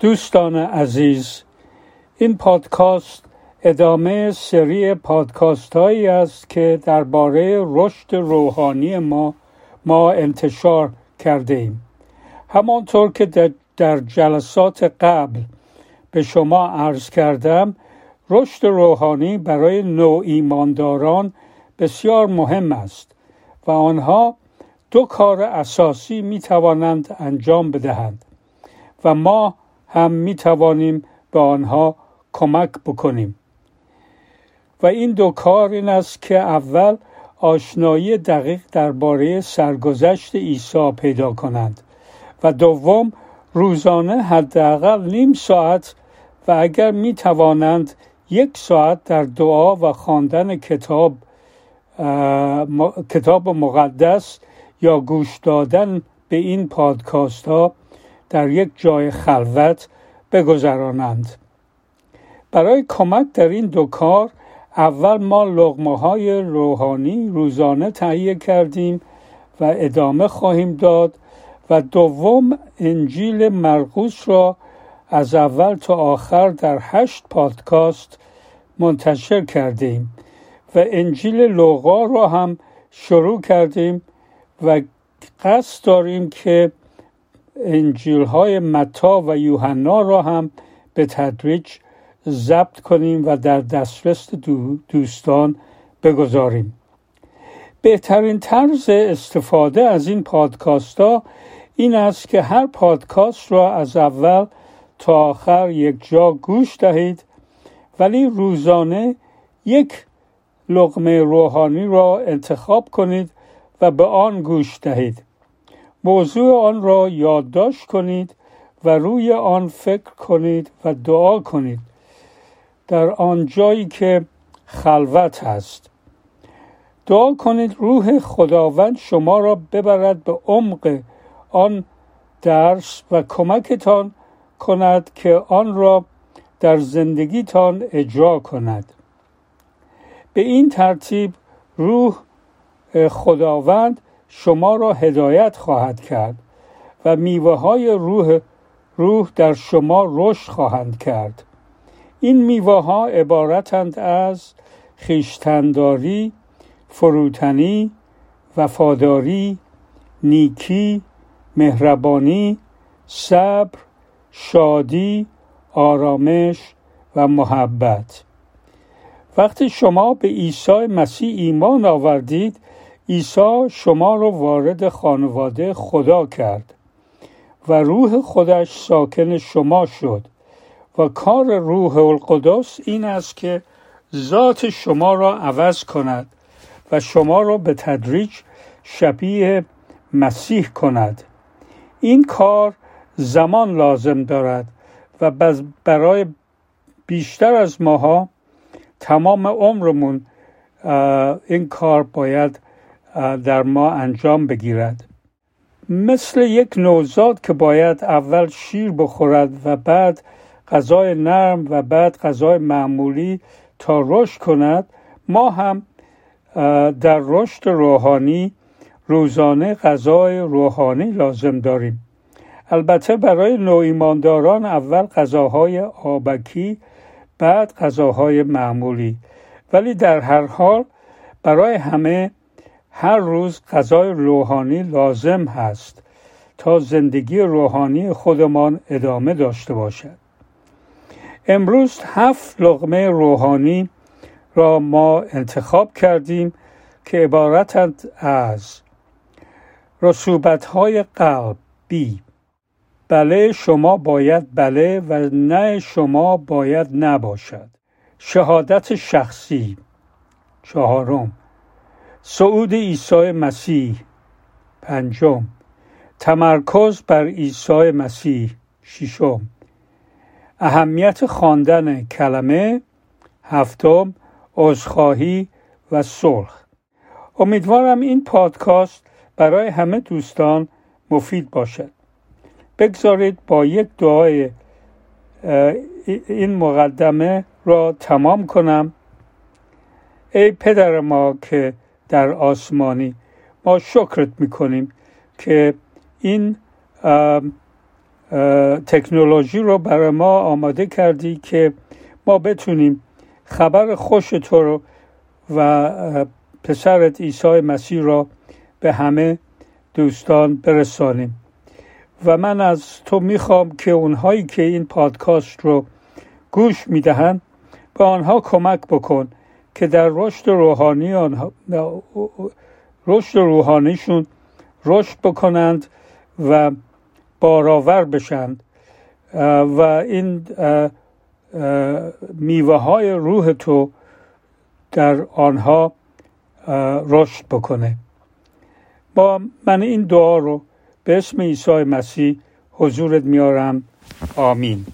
دوستان عزیز این پادکست ادامه سری پادکاست هایی است که درباره رشد روحانی ما ما انتشار کرده ایم. همانطور که در جلسات قبل به شما عرض کردم رشد روحانی برای نوع ایمانداران بسیار مهم است و آنها دو کار اساسی می توانند انجام بدهند و ما هم می توانیم به آنها کمک بکنیم. و این دو کار این است که اول آشنایی دقیق درباره سرگذشت عیسی پیدا کنند و دوم روزانه حداقل نیم ساعت و اگر می توانند یک ساعت در دعا و خواندن کتاب کتاب مقدس یا گوش دادن به این پادکاست ها در یک جای خلوت بگذرانند. برای کمک در این دو کار اول ما لغمه های روحانی روزانه تهیه کردیم و ادامه خواهیم داد و دوم انجیل مرقوس را از اول تا آخر در هشت پادکاست منتشر کردیم و انجیل لوقا را هم شروع کردیم و قصد داریم که انجیل های متا و یوحنا را هم به تدریج ضبط کنیم و در دسترس دوستان بگذاریم. بهترین طرز استفاده از این پادکاست ها این است که هر پادکاست را از اول تا آخر یک جا گوش دهید ولی روزانه یک لغمه روحانی را انتخاب کنید و به آن گوش دهید. موضوع آن را یادداشت کنید و روی آن فکر کنید و دعا کنید. در آن جایی که خلوت هست. دعا کنید روح خداوند شما را ببرد به عمق آن درس و کمکتان کند که آن را در زندگیتان اجرا کند. به این ترتیب روح خداوند شما را هدایت خواهد کرد و میوه های روح روح در شما رشد خواهند کرد. این میوه ها عبارتند از خیشتنداری فروتنی وفاداری نیکی مهربانی صبر شادی آرامش و محبت. وقتی شما به عیسی مسیح ایمان آوردید عیسی شما را وارد خانواده خدا کرد و روح خودش ساکن شما شد و کار روح القدس این است که ذات شما را عوض کند و شما را به تدریج شبیه مسیح کند. این کار زمان لازم دارد و برای بیشتر از ماها تمام عمرمون این کار باید در ما انجام بگیرد. مثل یک نوزاد که باید اول شیر بخورد و بعد غذای نرم و بعد غذای معمولی تا رشد کند ما هم در رشد روحانی روزانه غذای روحانی لازم داریم. البته برای نوعیمانداران اول غذاهای آبکی بعد غذاهای معمولی. ولی در هر حال برای همه هر روز غذای روحانی لازم هست تا زندگی روحانی خودمان ادامه داشته باشد. امروز هفت لغمه روحانی را ما انتخاب کردیم که عبارتند از رسوبت های قلبی. بله شما باید بله و نه شما باید نباشد. شهادت شخصی. چهارم. صعود عیسی مسیح. پنجم تمرکز بر عیسی مسیح. ششم اهمیت خواندن کلمه. هفتم عذرخواهی و صلح. امیدوارم این پادکست برای همه دوستان مفید باشد. بگذارید با یک دعای این مقدمه را تمام کنم. ای پدر ما که در آسمانی. ما شکرت می‌کنیم که این تکنولوژی رو برای ما آماده کردی که ما بتونیم خبر خوش تو رو و پسرت عیسی مسیح را به همه دوستان برسانیم. و من از تو می‌خوام که اونهایی که این پادکست رو گوش می‌دهند به آنها کمک بکن. که در رشد روحانی رشد روحانیشون رشد بکنند و بارآور بشند. و این میوه های روح تو در آنها رشد بکنه. با من این دعا رو به اسم عیسی مسیح حضورت میارم. آمین.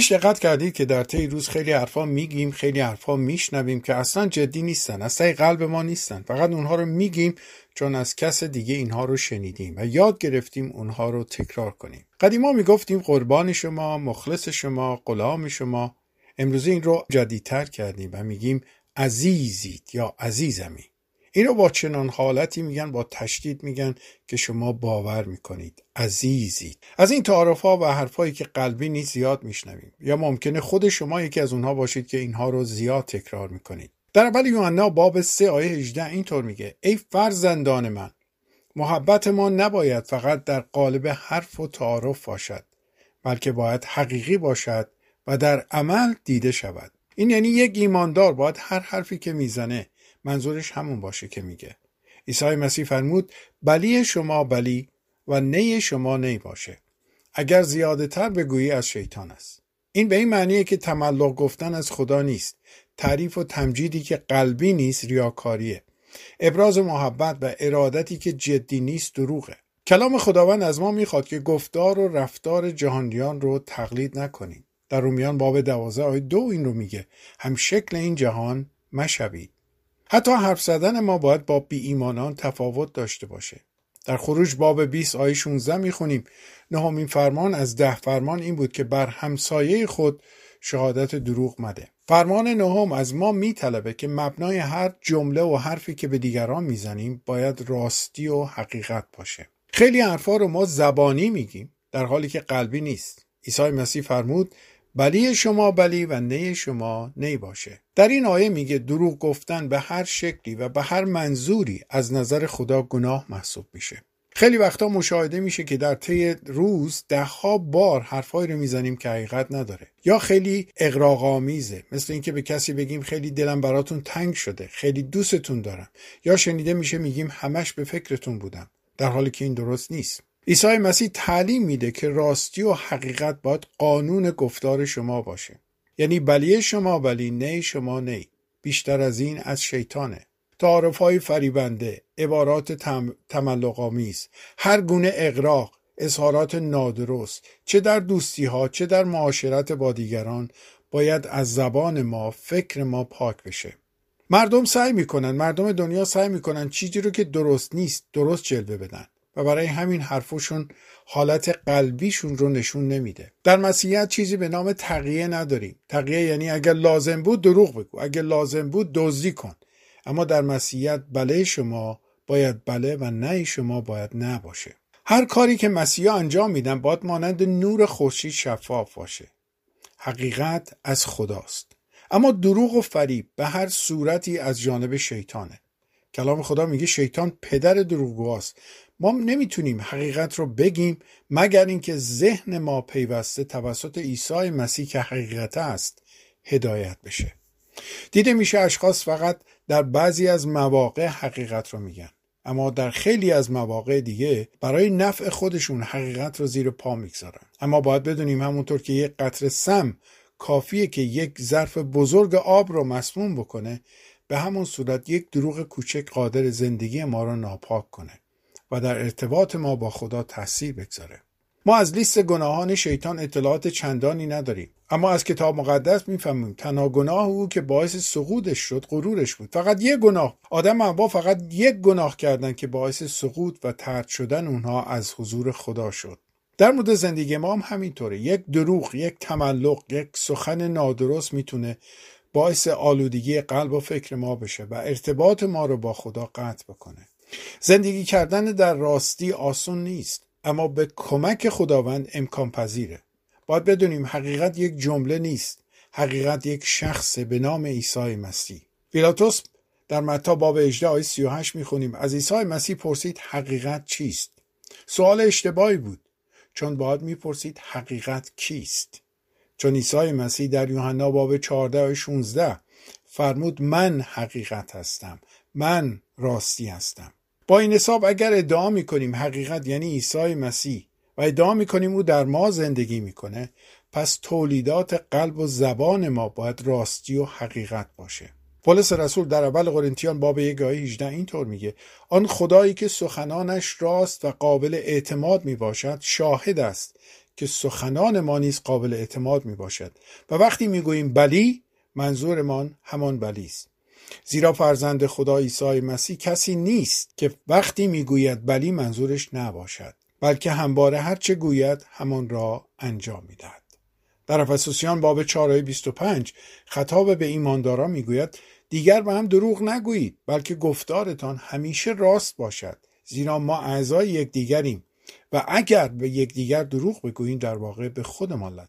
هیچ دقت کردید که در طی روز خیلی حرفا میگیم خیلی حرفا میشنویم که اصلا جدی نیستن از قلب ما نیستن. فقط اونها رو میگیم چون از کس دیگه اینها رو شنیدیم و یاد گرفتیم اونها رو تکرار کنیم. قدیما می‌گفتیم قربان شما مخلص شما غلام شما. امروزه این رو جدیدتر کردیم و میگیم عزیزید یا عزیزمی. اینو با چنان حالتی میگن با تشدید میگن که شما باور می‌کنید. عزیزید از این تعارف ها و حرفایی که قلبی نیست زیاد میشنویم. یا ممکنه خود شما یکی از اونها باشید که اینها رو زیاد تکرار می‌کنید. در اول یوحنا باب 3 آیه 18 اینطور میگه. ای فرزندان من محبت ما نباید فقط در قالب حرف و تعارف باشد بلکه باید حقیقی باشد و در عمل دیده شود. این یعنی یک ایماندار باید هر حرفی که می‌زنه منظورش همون باشه که میگه. عیسی مسیح فرمود بلی شما بلی و نی شما نی باشه. اگر زیاده تر بگویی از شیطان است. این به این معنیه که تملق گفتن از خدا نیست. تعریف و تمجیدی که قلبی نیست ریاکاریه. ابراز محبت و ارادتی که جدی نیست دروغه. کلام خداوند از ما می‌خواد که گفتار و رفتار جهانیان رو تقلید نکنیم. در رومیان باب دوازه آیه دو این رو میگه. هم شکل این جهان مشوید. حتی حرف زدن ما باید با بی ایمانان تفاوت داشته باشه. در خروج باب 20 آیه 16 می‌خونیم. نهمین فرمان از ده فرمان این بود که بر همسایه خود شهادت دروغ مده. فرمان نهم از ما میطلبه که مبنای هر جمله و حرفی که به دیگران می‌زنیم باید راستی و حقیقت باشه. خیلی حرفا رو ما زبانی میگیم در حالی که قلبی نیست. عیسی مسیح فرمود بلی شما بلی و نه شما نی باشه. در این آیه میگه دروغ گفتن به هر شکلی و به هر منظوری از نظر خدا گناه محسوب میشه. خیلی وقتا مشاهده میشه که در طی روز دهها بار حرفهایی رو می‌زنیم که حقیقت نداره. یا خیلی اقراق‌آمیزه مثل اینکه به کسی بگیم خیلی دلم براتون تنگ شده خیلی دوستتون دارم. یا شنیده میشه میگیم همش به فکرتون بودم. در حالی که این درست نیست. عیسی مسیح تعلیم میده که راستی و حقیقت باید قانون گفتار شما باشه. یعنی بلی شما بلی نه شما نه بیشتر از این از شیطانه. تعارف های فریبنده عبارات تم... تملقامیز هر گونه اقراق اظهارات نادرست چه در دوستی ها چه در معاشرت با دیگران باید از زبان ما فکر ما پاک بشه. مردم سعی می‌کنن مردم دنیا سعی می‌کنن چیزی رو که درست نیست درست جلوه بدن. و برای همین حرفشون حالت قلبیشون رو نشون نمیده. در مسیحیت چیزی به نام تقیه نداریم. تقیه یعنی اگر لازم بود دروغ بگو اگر لازم بود دزدی کن. اما در مسیحیت بله شما باید بله و نه شما باید نه باشه هر کاری که مسیحا انجام میدن باید مانند نور خورشید شفاف باشه. حقیقت از خداست. اما دروغ و فریب به هر صورتی از جانب شیطانه. کلام خدا میگه شیطان پدر دروغگوست ما نمی‌تونیم حقیقت رو بگیم مگر اینکه ذهن ما پیوسته توسط عیسی مسیح که حقیقت است هدایت بشه. دیده میشه اشخاص فقط در بعضی از مواقع حقیقت رو میگن اما در خیلی از مواقع دیگه برای نفع خودشون حقیقت رو زیر پا می‌گذارن. اما باید بدونیم همونطور که یک قطر سم کافیه که یک ظرف بزرگ آب رو مسموم بکنه به همون صورت یک دروغ کوچک قادر زندگی ما رو ناپاک کنه. و در ارتباط ما با خدا تاثیر بگذاره. ما از لیست گناهان شیطان اطلاعات چندانی نداریم. اما از کتاب مقدس می‌فهمیم تنها گناه او که باعث سقوطش شد غرورش بود. فقط یک گناه. آدم انوا فقط یک گناه کردن که باعث سقوط و ترد شدن اونها از حضور خدا شد. در مورد زندگی ما هم همینطوره. یک دروغ یک تملق یک سخن نادرست می‌تونه باعث آلودگی قلب و فکر ما بشه و ارتباط ما رو با خدا قطع بکنه. زندگی کردن در راستی آسون نیست اما به کمک خداوند امکان پذیره. باید بدونیم حقیقت یک جمله نیست حقیقت یک شخص به نام عیسی مسیح. پیلاتوس در متا باب 18 آیه 38 می‌خونیم. از عیسی مسیح پرسید حقیقت چیست؟ سوال اشتباهی بود چون باید می‌پرسید حقیقت کیست؟ چون عیسی مسیح در یوحنا باب 14 آیه 16 فرمود من حقیقت هستم من راستی هستم. با این حساب اگر ادعا می‌کنیم حقیقت یعنی عیسی مسیح و ادعا می‌کنیم او در ما زندگی می‌کنه پس تولیدات قلب و زبان ما باید راستی و حقیقت باشه. پولس رسول در اول قرنتیان باب یک آیه 18 اینطور میگه آن خدایی که سخنانش راست و قابل اعتماد می باشد شاهد است که سخنان ما نیز قابل اعتماد می باشد و وقتی می‌گوییم بلی منظورمان همان بلی است. زیرا فرزند خدا عیسی مسیح کسی نیست که وقتی می‌گوید بلی منظورش نباشد بلکه همواره هر چه گوید همان را انجام می‌دهد. در افسوسیان باب 4 25 خطاب به ایمانداران می‌گوید دیگر به هم دروغ نگویید بلکه گفتارتان همیشه راست باشد زیرا ما اعضای یکدیگریم و اگر به یکدیگر دروغ بگوییم در واقع به خودمان لد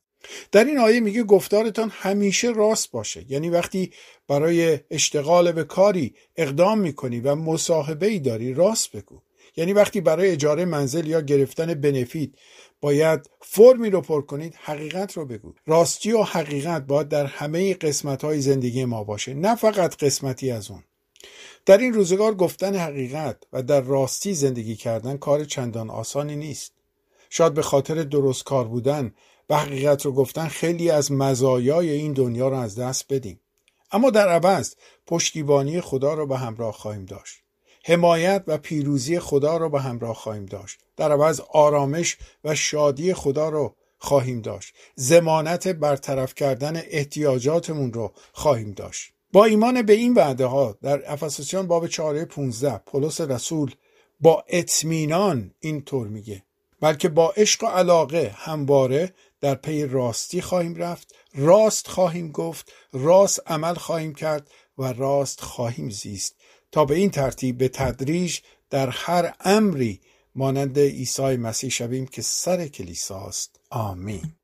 در این آیه میگه گفتارتان همیشه راست باشه. یعنی وقتی برای اشتغال به کاری اقدام می‌کنی و مصاحبه ای داری راست بگو. یعنی وقتی برای اجاره منزل یا گرفتن بنفیت باید فرمی رو پر کنید حقیقت رو بگو. راستی و حقیقت باید در همه قسمت های زندگی ما باشه نه فقط قسمتی از اون. در این روزگار گفتن حقیقت و در راستی زندگی کردن کار چندان آسانی نیست. شاید به خاطر درست کار بودن و حقیقت رو گفتن خیلی از مزایای این دنیا رو از دست بدیم. اما در عوض پشتیبانی خدا رو به همراه خواهیم داشت. حمایت و پیروزی خدا را به همراه خواهیم داشت. در عوض آرامش و شادی خدا را خواهیم داشت. زمانت برطرف کردن احتیاجاتمون رو خواهیم داشت. با ایمان به این وعده ها در افسوسیان باب 4 15 پولس رسول با اطمینان اینطور میگه. بلکه با عشق و علاقه همواره در پی راستی خواهیم رفت. راست خواهیم گفت راست عمل خواهیم کرد و راست خواهیم زیست. تا به این ترتیب به تدریج در هر امری مانند عیسی مسیح شویم که سر کلیساست. آمین.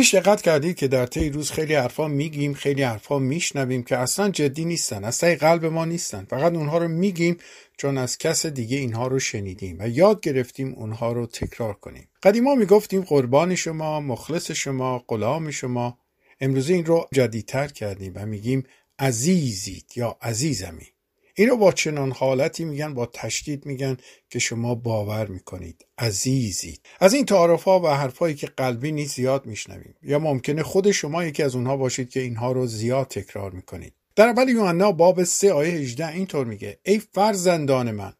هیچ دقت کردید که در طی روز خیلی حرفا میگیم خیلی حرفا میشنویم که اصلا جدی نیستن اصلا قلب ما نیستن. فقط اونها رو میگیم چون از کس دیگه اینها رو شنیدیم و یاد گرفتیم اونها رو تکرار کنیم. قدیما می‌گفتیم قربان شما مخلص شما غلام شما. امروزه این رو جدیدتر کردیم و میگیم عزیزید یا عزیزمی. این رو با چنان حالتی میگن با تشدید میگن که شما باور می‌کنید. عزیزید از این تعارف ها و حرفهایی که قلبی نیست زیاد میشنویم. یا ممکنه خود شما یکی از اونها باشید که اینها رو زیاد تکرار می‌کنید. در اول یوحنا باب 3 آیه 18 اینطور میگه. ای فرزندان من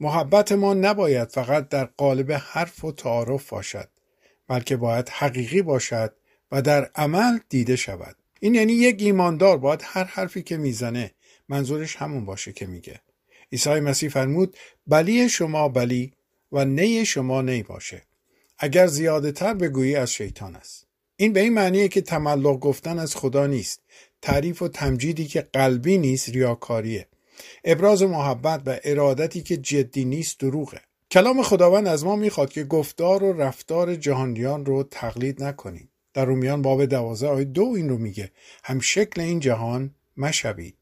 محبت ما نباید فقط در قالب حرف و تعارف باشد بلکه باید حقیقی باشد و در عمل دیده شود. این یعنی یک ایماندار باید هر حرفی که می‌زنه منظورش همون باشه که میگه. عیسی مسیح فرمود بلی شما بلی و نی شما نی باشه. اگر زیاده تر بگویی از شیطان است. این به این معنیه که تملق گفتن از خدا نیست. تعریف و تمجیدی که قلبی نیست ریاکاریه. ابراز محبت و ارادتی که جدی نیست دروغه. کلام خداوند از ما می‌خواد که گفتار و رفتار جهانیان رو تقلید نکنیم. در رومیان باب دوازه آیه دو این رو میگه. هم شکل این جهان مشوید.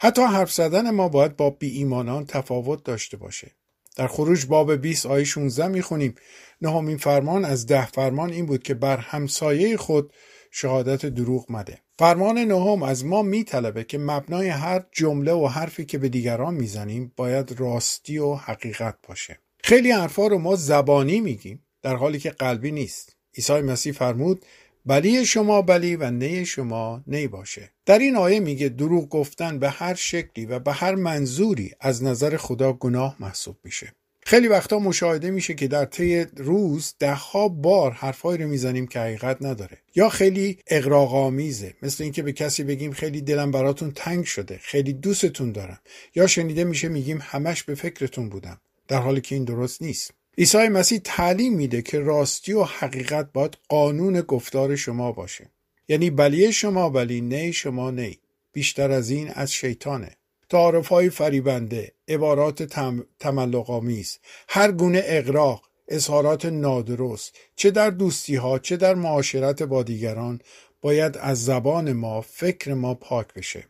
حتی حرف زدن ما باید با بی ایمانان تفاوت داشته باشه. در خروج باب 20 آیه 16 می‌خونیم. نهمین فرمان از ده فرمان این بود که بر همسایه خود شهادت دروغ مده. فرمان نهم از ما میطلبه که مبنای هر جمله و حرفی که به دیگران می‌زنیم باید راستی و حقیقت باشه. خیلی حرفا رو ما زبانی میگیم در حالی که قلبی نیست. عیسی مسیح فرمود بلی شما بلی و نه شما نی باشه. در این آیه میگه دروغ گفتن به هر شکلی و به هر منظوری از نظر خدا گناه محسوب میشه. خیلی وقتا مشاهده میشه که در طی روز دهها بار حرفایی رو می‌زنیم که حقیقت نداره. یا خیلی اقراق‌آمیزه مثل اینکه به کسی بگیم خیلی دلم براتون تنگ شده خیلی دوستتون دارم. یا شنیده میشه میگیم همش به فکرتون بودم. در حالی که این درست نیست. عیسی مسیح تعلیم میده که راستی و حقیقت باید قانون گفتار شما باشه. یعنی بلی شما بلی نه شما نه بیشتر از این از شیطانه. تعارف های فریبنده عبارات تم... تملقامیز هر گونه اقراق اظهارات نادرست چه در دوستی ها چه در معاشرت با دیگران باید از زبان ما فکر ما پاک بشه.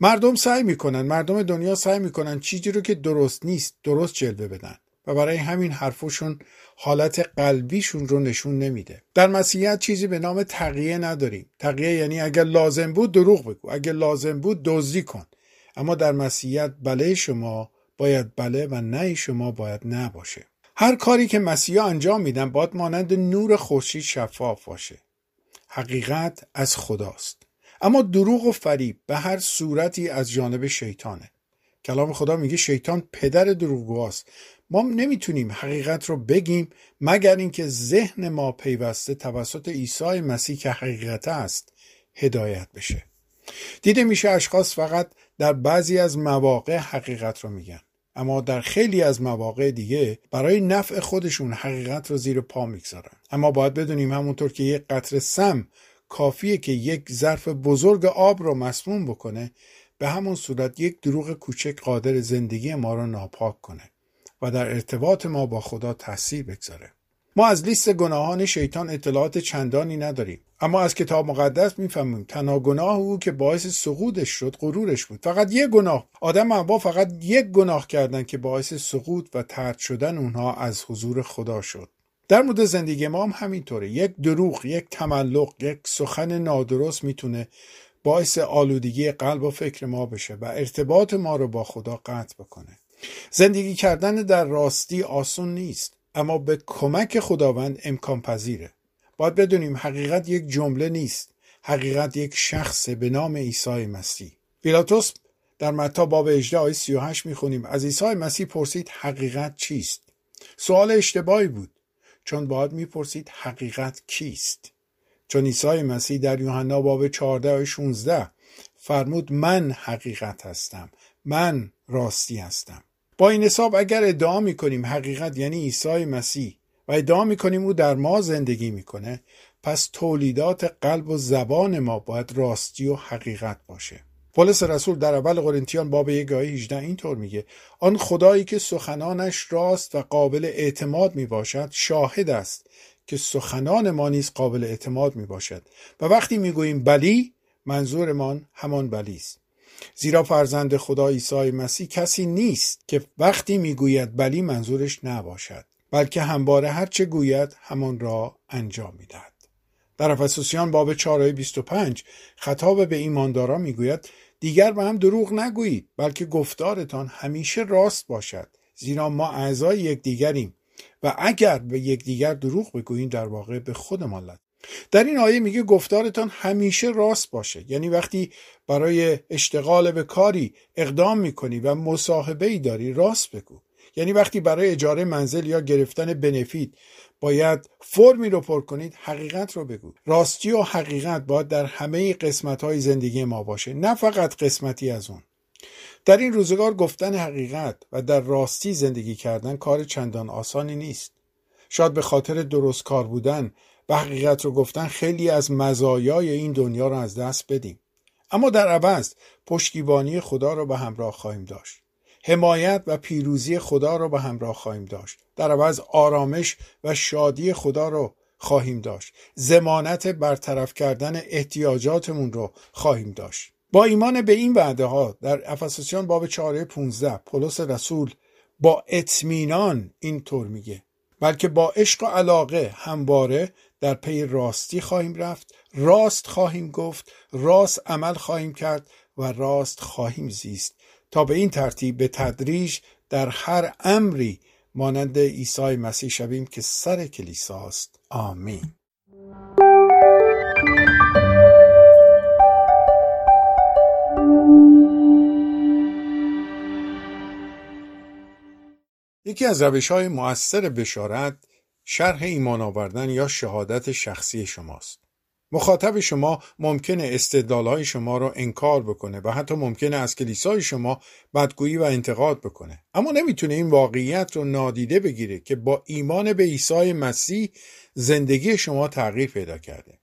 مردم سعی می‌کنن مردم دنیا سعی می‌کنن چیزی رو که درست نیست درست جلوه بدن. و برای همین حرفشون حالت قلبیشون رو نشون نمیده. در مسیحیت چیزی به نام تقیه نداریم. تقیه یعنی اگر لازم بود دروغ بگو. اگر لازم بود دزدی کن. اما در مسیحیت بله شما باید بله و نه شما باید نه باشه. هر کاری که مسیحا انجام میدن باید مانند نور خورشید شفاف باشه. حقیقت از خداست. اما دروغ و فریب به هر صورتی از جانب شیطانه. کلام خدا میگه شیطان پدر دروغگوست ما نمی‌تونیم حقیقت رو بگیم مگر اینکه ذهن ما پیوسته توسط عیسی مسیح که حقیقت است هدایت بشه. دیده میشه اشخاص فقط در بعضی از مواقع حقیقت رو میگن اما در خیلی از مواقع دیگه برای نفع خودشون حقیقت رو زیر پا می‌گذارن. اما باید بدونیم همونطور که یک قطر سم کافیه که یک ظرف بزرگ آب رو مسموم بکنه به همون صورت یک دروغ کوچک قادر زندگی ما رو ناپاک کنه. و در ارتباط ما با خدا تاثیر بگذاره. ما از لیست گناهان شیطان اطلاعات چندانی نداریم. اما از کتاب مقدس می‌فهمیم تنها گناه او که باعث سقوطش شد غرورش بود. فقط یک گناه. آدم انبا فقط یک گناه کردن که باعث سقوط و ترد شدن اونها از حضور خدا شد. در مورد زندگی ما هم همینطوره. یک دروغ یک تملق یک سخن نادرست می‌تونه باعث آلودگی قلب و فکر ما بشه و ارتباط ما رو با خدا قطع بکنه. زندگی کردن در راستی آسون نیست اما به کمک خداوند امکان پذیره. باید بدونیم حقیقت یک جمله نیست حقیقت یک شخص به نام عیسی مسیح. پیلاتوس در متا باب 18 آیه 38 می‌خونیم. از عیسی مسیح پرسید حقیقت چیست؟ سوال اشتباهی بود چون باید می‌پرسید حقیقت کیست؟ چون عیسی مسیح در یوحنا باب 14 آیه 16 فرمود من حقیقت هستم من راستی هستم. با این حساب اگر ادعا می‌کنیم حقیقت یعنی عیسی مسیح و ادعا می‌کنیم او در ما زندگی می‌کنه پس تولیدات قلب و زبان ما باید راستی و حقیقت باشه. پولس رسول در اول قرنتیان باب یک آیه 18 اینطور میگه آن خدایی که سخنانش راست و قابل اعتماد می‌باشد شاهد است که سخنان ما نیز قابل اعتماد می‌باشد. و وقتی می‌گوییم بلی منظورمان همان بلی است. زیرا فرزند خدا عیسی مسیح کسی نیست که وقتی می‌گوید بلی منظورش نباشد بلکه همواره هر چه گوید همان را انجام می‌دهد. در افسوسیان باب 4 آیه 25 خطاب به ایمانداران می‌گوید دیگر به هم دروغ نگویید بلکه گفتارتان همیشه راست باشد زیرا ما اعضای یکدیگریم و اگر به یکدیگر دروغ بگوییم در واقع به خودمان در این آیه میگه گفتارتان همیشه راست باشه. یعنی وقتی برای اشتغال به کاری اقدام می‌کنی و مصاحبه ای داری راست بگو. یعنی وقتی برای اجاره منزل یا گرفتن بنفیت باید فرمی رو پر کنید حقیقت رو بگو. راستی و حقیقت باید در همه قسمت های زندگی ما باشه نه فقط قسمتی از اون. در این روزگار گفتن حقیقت و در راستی زندگی کردن کار چندان آسانی نیست. شاید به خاطر درست کار بودن و حقیقت رو گفتن خیلی از مزایای این دنیا رو از دست بدیم. اما در عوض پشتیبانی خدا رو به همراه خواهیم داشت. حمایت و پیروزی خدا رو به همراه خواهیم داشت. در عوض آرامش و شادی خدا رو خواهیم داشت. زمانت برطرف کردن احتیاجاتمون رو خواهیم داشت. با ایمان به این وعده ها در افسوسیان باب 4 15 پولس رسول با اطمینان اینطور میگه. بلکه با عشق و علاقه همواره در پی راستی خواهیم رفت راست خواهیم گفت راست عمل خواهیم کرد و راست خواهیم زیست. تا به این ترتیب به تدریج در هر امری مانند عیسی مسیح شویم که سر کلیساست آمین. یکی از روش های مؤثر بشارت شرح ایمان آوردن یا شهادت شخصی شماست. مخاطب شما ممکنه استدلالهای شما را انکار بکنه و حتی ممکنه از کلیسای شما بدگویی و انتقاد بکنه. اما نمی‌تونه این واقعیت رو نادیده بگیره که با ایمان به عیسی مسیح زندگی شما تغییر پیدا کرده.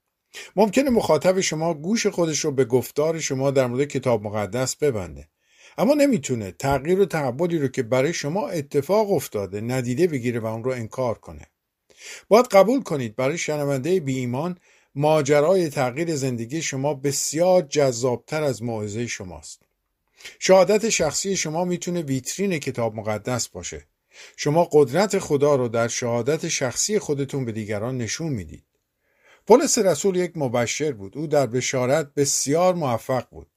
ممکنه مخاطب شما گوش خودش رو به گفتار شما در مورد کتاب مقدس ببنده. اما نمی‌تونه تغییر و تحولی رو که برای شما اتفاق افتاده ندیده بگیره و اون رو انکار کنه. باید قبول کنید برای شنونده بی ایمان ماجرای تغییر زندگی شما بسیار جذابتر از موعظه شماست. شهادت شخصی شما می‌تونه ویترین کتاب مقدس باشه. شما قدرت خدا رو در شهادت شخصی خودتون به دیگران نشون می‌دید. پولس رسول یک مبشر بود. او در بشارت بسیار موفق بود.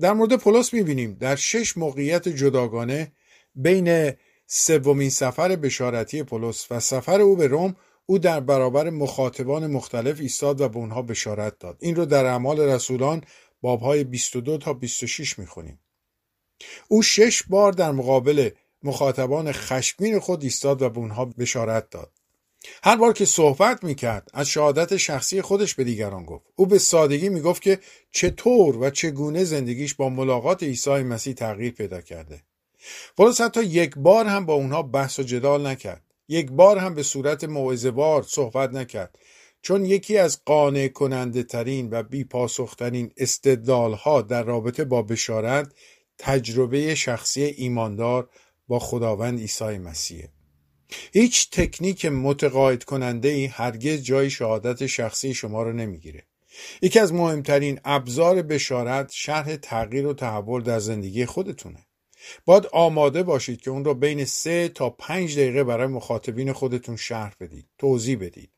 در مورد پولس می‌بینیم در شش موقعیت جداگانه بین سومین سفر بشارتی پولس و سفر او به روم او در برابر مخاطبان مختلف ایستاد و به اونها بشارت داد. این رو در اعمال رسولان بابهای 22 تا 26 می‌خونیم. او شش بار در مقابل مخاطبان خشمین خود ایستاد و به اونها بشارت داد. هر بار که صحبت می‌کرد از شهادت شخصی خودش به دیگران گفت. او به سادگی می‌گفت که چطور و چگونه زندگیش با ملاقات عیسی مسیح تغییر پیدا کرده. پولس حتی یک بار هم با اونها بحث و جدال نکرد. یک بار هم به صورت موعظه‌بار صحبت نکرد. چون یکی از قانع کننده ترین و بیپاسخترین استدلال ها در رابطه با بشارت تجربه شخصی ایماندار با خداوند عیسی مسیحه هیچ تکنیک متقاعد کننده ای هرگز جای شهادت شخصی شما رو نمی‌گیره. یکی از مهمترین ابزار بشارت شرح تغییر و تحول در زندگی خودتونه. باید آماده باشید که اون رو بین سه تا پنج دقیقه برای مخاطبین خودتون شرح بدید توضیح بدید.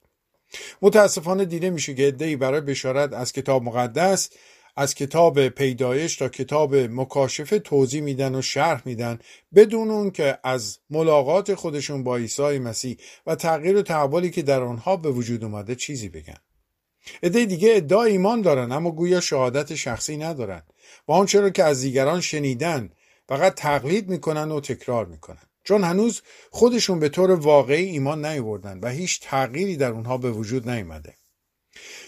متاسفانه دیده میشه که ادهی برای بشارت از کتاب مقدس از کتاب پیدایش تا کتاب مکاشفه توضیح میدن و شرح میدن بدون اون که از ملاقات خودشون با عیسی مسیح و تغییر و تحولی که در آنها به وجود اومده چیزی بگن. عده دیگه ادعا ایمان دارن اما گویا شهادت شخصی ندارن. و آنچه را که از دیگران شنیدن فقط تقلید می‌کنن و تکرار می‌کنن. چون هنوز خودشون به طور واقعی ایمان نیوردن و هیچ تغییری در اونها به وجود نیامده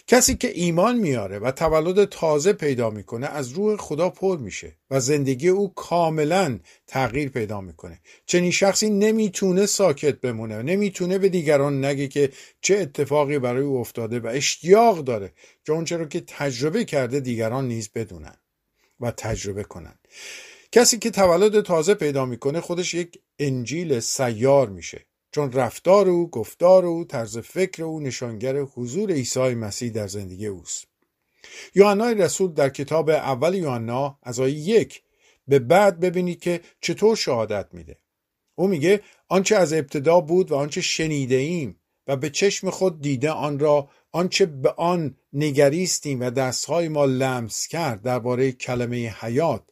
کسی که ایمان میاره و تولد تازه پیدا می‌کنه از روح خدا پر میشه و زندگی او کاملا تغییر پیدا می‌کنه. چنین شخصی نمی‌تونه ساکت بمونه نمی‌تونه به دیگران نگه که چه اتفاقی برای او افتاده و اشتیاق داره اونچه رو که تجربه کرده دیگران نیز بدونن و تجربه کنن. کسی که تولد تازه پیدا می‌کنه خودش یک انجیل سیار میشه چون رفتار او، گفتار او، طرز فکر او نشانگر حضور عیسی مسیح در زندگی اوست. یوحنا رسول در کتاب اول یوحنا از آیه یک به بعد ببینید که چطور شهادت میده. او میگه آنچه از ابتدا بود و آنچه شنیده ایم و به چشم خود دیده آن را آنچه به آن نگریستیم و دستهای ما لمس کرد درباره کلمه حیات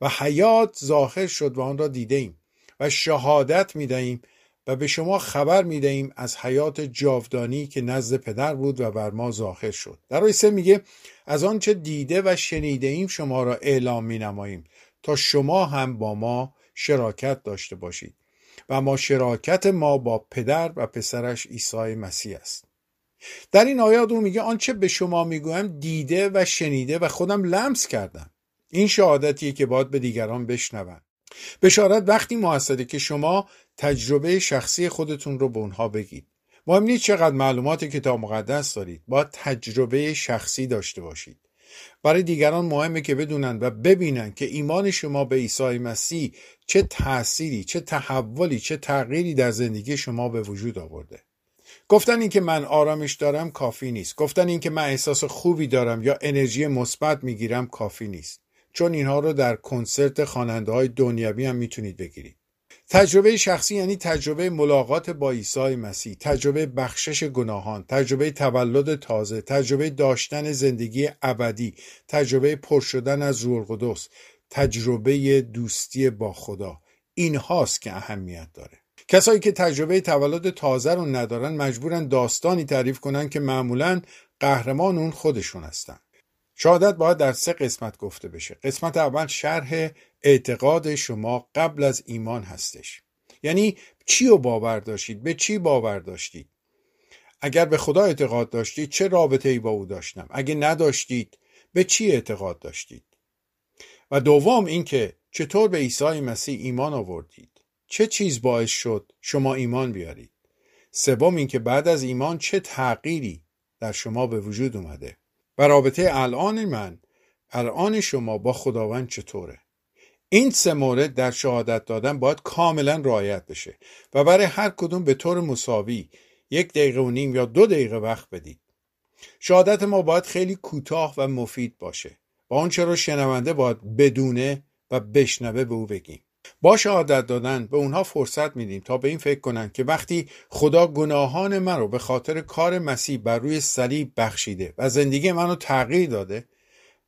و حیات ظاهر شد و آن را دیده ایم و شهادت می دهیم و به شما خبر می دهیم از حیات جاودانی که نزد پدر بود و بر ما ظاهر شد. در سه میگه از آنچه دیده و شنیده ایم شما را اعلام می نماییم تا شما هم با ما شراکت داشته باشید و ما شراکت ما با پدر و پسرش عیسی مسیح است. در این آیات او میگه آنچه به شما می‌گویم دیده و شنیده و خودم لمس کردم. این شهادتیه که باید به دیگران بشنون. بشارت وقتی موثره که شما تجربه شخصی خودتون رو به اونها بگید. مهم نیست چقدر معلومات کتاب مقدس دارید. باید تجربه شخصی داشته باشید. برای دیگران مهمه که بدونن و ببینن که ایمان شما به عیسی مسیح چه تأثیری چه تحولی چه تغییری در زندگی شما به وجود آورده. گفتن اینکه من آرامش دارم کافی نیست. گفتن اینکه من احساس خوبی دارم یا انرژی مثبت می‌گیرم کافی نیست. چون اینها رو در کنسرت خواننده های دنیوی هم می‌تونید بگیرید. تجربه شخصی یعنی تجربه ملاقات با عیسی مسیح تجربه بخشش گناهان تجربه تولد تازه تجربه داشتن زندگی ابدی تجربه پر شدن از روح القدس تجربه دوستی با خدا. این هاست که اهمیت داره. کسایی که تجربه تولد تازه رو ندارن مجبورن داستانی تعریف کنن که معمولا قهرمان اون خودشون هستن. شهادت باید در سه قسمت گفته بشه. قسمت اول شرح اعتقاد شما قبل از ایمان هستش. یعنی چی رو باور داشتید؟ به چی باور داشتید؟ اگر به خدا اعتقاد داشتید چه رابطه ای با او داشتم؟ اگه نداشتید به چی اعتقاد داشتید؟ و دوم اینکه چطور به عیسی مسیح ایمان آوردید؟ چه چیز باعث شد شما ایمان بیارید؟ سوم اینکه بعد از ایمان چه تغییری در شما به وجود اومده؟ و رابطه الان من الان شما با خداوند چطوره؟ این سه مورد در شهادت دادن باید کاملا رعایت بشه و برای هر کدوم به طور مساوی یک دقیقه و نیم یا دو دقیقه وقت بدید. شهادت ما باید خیلی کوتاه و مفید باشه و آنچه رو شنونده باید بدونه و بشنوه به او بگیم. با شهادت دادن به اونها فرصت میدیم تا به این فکر کنند که وقتی خدا گناهان من رو به خاطر کار مسیح بر روی صلیب بخشیده و زندگی منو تغییر داده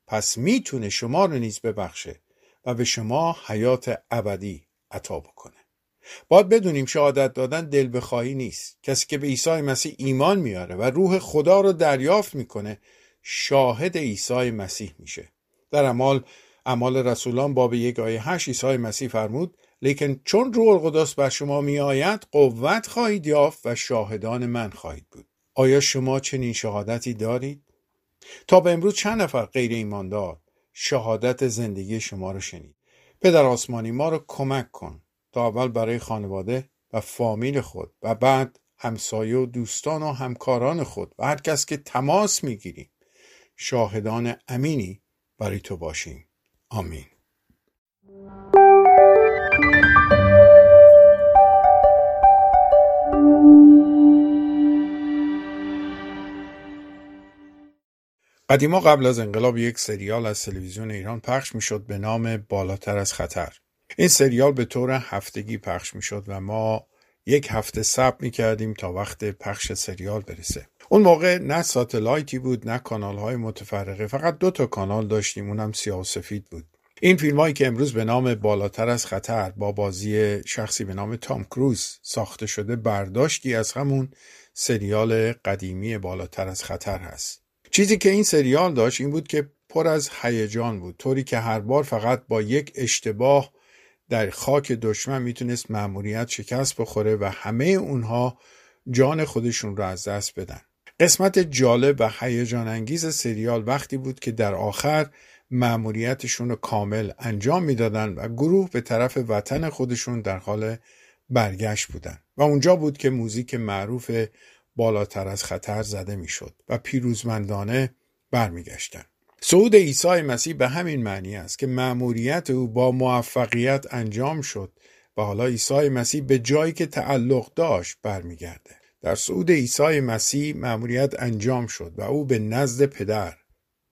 پس می‌تونه شما رو نیز ببخشه و به شما حیات ابدی عطا بکنه. باید بدونیم شهادت دادن دل بخواهی نیست. کسی که به عیسی مسیح ایمان میاره و روح خدا رو دریافت می‌کنه شاهد عیسی مسیح میشه. در اعمال اعمال رسولان باب یک آیه هشت عیسی مسیح فرمود لیکن چون روح القدس بر شما میآید قوت خواهید یافت و شاهدان من خواهید بود. آیا شما چنین شهادتی دارید؟ تا به امروز چند نفر غیر ایماندار شهادت زندگی شما رو شنید؟ پدر آسمانی ما رو کمک کن تا اول برای خانواده و فامیل خود و بعد همسایه و دوستان و همکاران خود و هر کس که تماس می‌گیریم شاهدان امینی برای تو باشیم. آمین. قدیما قبل از انقلاب یک سریال از تلویزیون ایران پخش می‌شد به نام بالاتر از خطر. این سریال به طور هفتگی پخش می‌شد و ما یک هفته صبر می کردیم تا وقت پخش سریال برسه. اون موقع نه ساتلایتی بود نه کانال های متفرقه. فقط دو تا کانال داشتیم اونم سیاه سفید بود. این فیلم هایی که امروز به نام بالاتر از خطر با بازی شخصی به نام تام کروز ساخته شده برداشتی از همون سریال قدیمی بالاتر از خطر هست. چیزی که این سریال داشت این بود که پر از هیجان بود. طوری که هر بار فقط با یک اشتباه در خاک دشمن می‌تونست مأموریت شکست بخوره و همه اونها جان خودشون رو از دست بدن. قسمت جالب و هیجان انگیز سریال وقتی بود که در آخر مأموریتشون رو کامل انجام می‌دادن و گروه به طرف وطن خودشون در حال برگشت بودن. و اونجا بود که موزیک معروف بالاتر از خطر زده می‌شد و پیروزمندانه برمیگشتن. صعود عیسی مسیح به همین معنی است که مأموریت او با موفقیت انجام شد و حالا عیسی مسیح به جایی که تعلق داشت برمیگرده. در صعود عیسی مسیح مأموریت انجام شد و او به نزد پدر